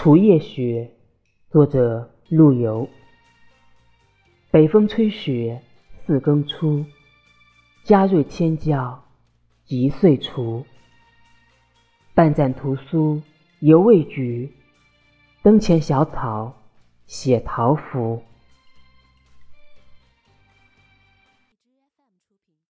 除夜雪作者陆游。北风吹雪四更初嘉瑞天教一岁除。半盏屠苏犹未举灯前小草写桃符